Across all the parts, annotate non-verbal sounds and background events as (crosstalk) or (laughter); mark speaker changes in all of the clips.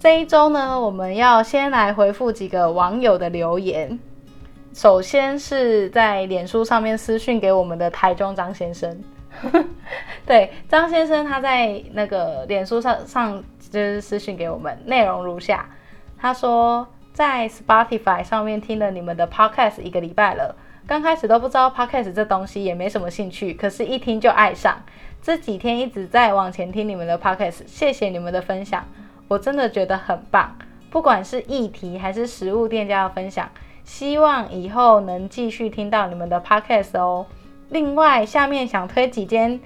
Speaker 1: 这一周呢，我们要先来回复几个网友的留言。首先是在脸书上面私讯给我们的台中张先生。(laughs) 对，张先生他在那个脸书上上就是私讯给我们，内容如下：他说在 Spotify 上面听了你们的 Podcast 一个礼拜了，刚开始都不知道 Podcast 这东西，也没什么兴趣，可是一听就爱上。这几天一直在往前听你们的 Podcast，谢谢你们的分享。我真的觉得很棒，不管是议题还是食物店家的分享，希望以后能继续听到你们的 podcast 哦。另外，下面想推几间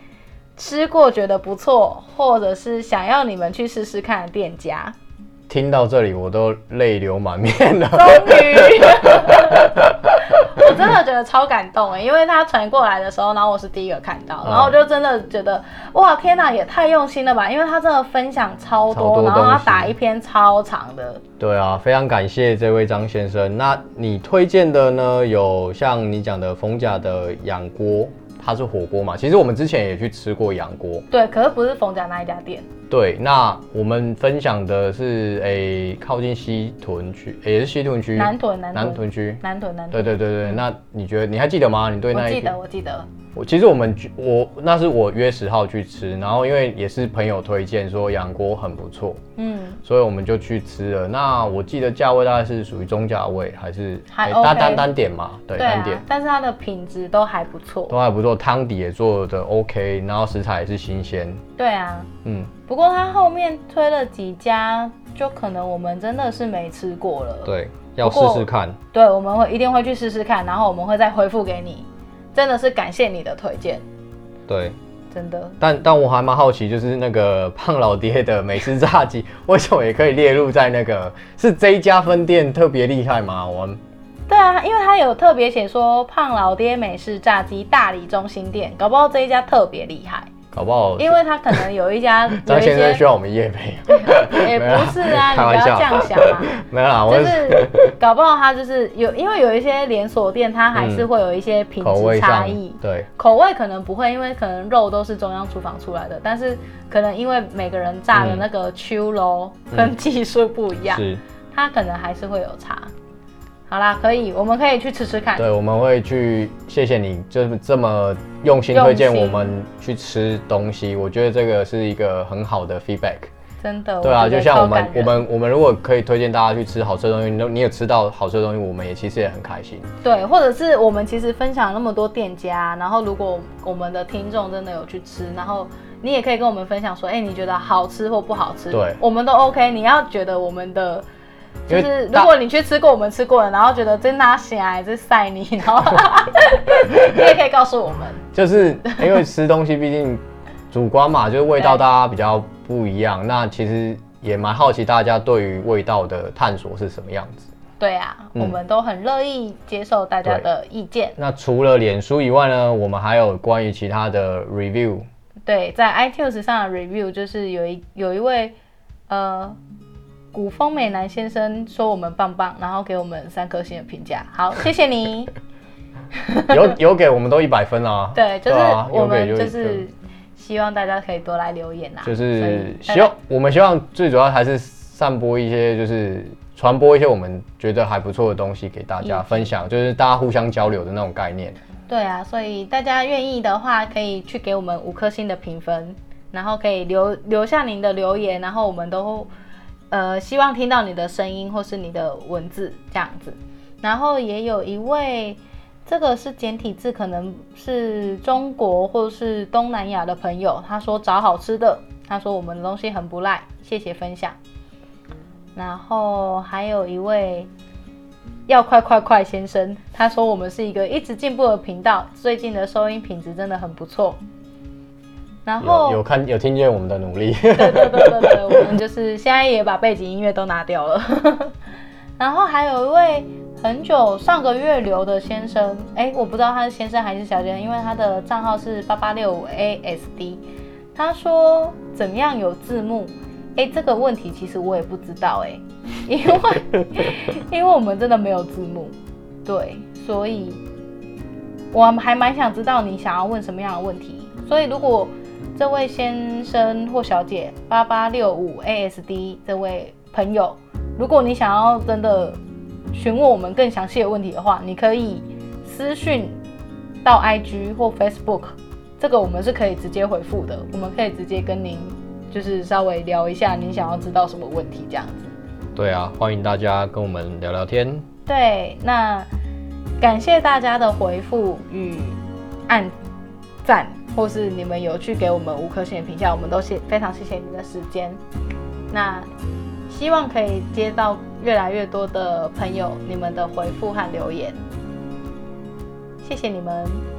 Speaker 1: 吃过觉得不错，或者是想要你们去试试看的店家。
Speaker 2: 听到这里，我都泪流满面了。
Speaker 1: 终于，(laughs) 我真的觉得超感动哎，因为他传过来的时候，然后我是第一个看到，然后我就真的觉得，哇，天哪，也太用心了吧！因为他真的分享超多，超多，然后他打一篇超长的。
Speaker 2: 对啊，非常感谢这位张先生。那你推荐的呢？有像你讲的逢甲的养锅。它是火锅嘛？其实我们之前也去吃过养锅，
Speaker 1: 对，可是不是逢甲那一家店。
Speaker 2: 对，那我们分享的是诶、欸，靠近西屯区，也是西屯区，
Speaker 1: 南屯南
Speaker 2: 南屯区，
Speaker 1: 南屯南屯。
Speaker 2: 对对对对，那你觉得你还记得吗？你对那一？
Speaker 1: 我记得，我记得。
Speaker 2: 我其实我们我那是我约十号去吃，然后因为也是朋友推荐说养锅很不错，嗯，所以我们就去吃了。那我记得价位大概是属于中价位，还是
Speaker 1: 还、
Speaker 2: OK 欸、单单单点嘛？对，单点。
Speaker 1: 但是它的品质都还不错，
Speaker 2: 都还不错，汤底也做的 OK，然后食材也是新鲜。
Speaker 1: 对啊，嗯。不过他后面推了几家，就可能我们真的是没吃过了。
Speaker 2: 对，要试试看。
Speaker 1: 对，我们会一定会去试试看，然后我们会再回复给你。真的是感谢你的推荐，
Speaker 2: 对，
Speaker 1: 真的。
Speaker 2: 但但我还蛮好奇，就是那个胖老爹的美式炸鸡，(laughs) 为什么也可以列入在那个？是这一家分店特别厉害吗？我们
Speaker 1: 对啊，因为他有特别写说胖老爹美式炸鸡大理中心店，搞不好这一家特别厉害。
Speaker 2: 好不好？
Speaker 1: 因为他可能有一家 (laughs)
Speaker 2: 张先生需要我们业配，(laughs)
Speaker 1: 也不是啊，你不要这样想啊。(laughs)
Speaker 2: 没有啦，
Speaker 1: 就是搞不好他就是有，因为有一些连锁店，它还是会有一些品质差异。
Speaker 2: 对，
Speaker 1: 口味可能不会，因为可能肉都是中央厨房出来的，但是可能因为每个人炸的那个秋楼跟技术不一样，是，它可能还是会有差。好啦，可以，我们可以去吃吃看。
Speaker 2: 对，我们会去。谢谢你，就是这么用心推荐我们去吃东西。我觉得这个是一个很好的 feedback。
Speaker 1: 真的。
Speaker 2: 对啊，就像我们，我们，我们如果可以推荐大家去吃好吃的东西，你你有吃到好吃的东西，我们也其实也很开心。
Speaker 1: 对，或者是我们其实分享那么多店家，然后如果我们的听众真的有去吃，然后你也可以跟我们分享说，哎，你觉得好吃或不好吃？
Speaker 2: 对，
Speaker 1: 我们都 OK。你要觉得我们的。就是如果你去吃过我们吃过的，然后觉得真拿起来这晒你，然后 (laughs) 你也可以告诉我们。
Speaker 2: 就是因为吃东西毕竟主观嘛，就是味道大家比较不一样。那其实也蛮好奇大家对于味道的探索是什么样子。
Speaker 1: 对啊，嗯、我们都很乐意接受大家的意见。
Speaker 2: 那除了脸书以外呢，我们还有关于其他的 review。
Speaker 1: 对，在 iTunes 上的 review 就是有一有一位呃。古风美男先生说我们棒棒，然后给我们三颗星的评价。好，(laughs) 谢谢你。
Speaker 2: 有有给我们都一百分啊。(laughs)
Speaker 1: 对，就是我们就是希望大家可以多来留言啊。
Speaker 2: 就是希望我们希望最主要还是散播一些，就是传播一些我们觉得还不错的东西给大家分享，就是大家互相交流的那种概念。
Speaker 1: 对啊，所以大家愿意的话，可以去给我们五颗星的评分，然后可以留留下您的留言，然后我们都。呃，希望听到你的声音或是你的文字这样子，然后也有一位，这个是简体字，可能是中国或是东南亚的朋友，他说找好吃的，他说我们的东西很不赖，谢谢分享。然后还有一位要快快快先生，他说我们是一个一直进步的频道，最近的收音品质真的很不错。然后
Speaker 2: 有，有看有听见我们的努力，
Speaker 1: 对对对对对，我们就是现在也把背景音乐都拿掉了。(laughs) 然后还有一位很久上个月留的先生，哎，我不知道他是先生还是小姐，因为他的账号是八八六五 ASD。他说怎么样有字幕？哎，这个问题其实我也不知道哎，因为 (laughs) 因为我们真的没有字幕，对，所以我还蛮想知道你想要问什么样的问题，所以如果。这位先生或小姐八八六五 ASD，这位朋友，如果你想要真的询问我们更详细的问题的话，你可以私讯到 IG 或 Facebook，这个我们是可以直接回复的。我们可以直接跟您就是稍微聊一下您想要知道什么问题这样子。
Speaker 2: 对啊，欢迎大家跟我们聊聊天。
Speaker 1: 对，那感谢大家的回复与按赞，或是你们有去给我们五颗星的评价，我们都谢非常谢谢你的时间。那希望可以接到越来越多的朋友你们的回复和留言，谢谢你们。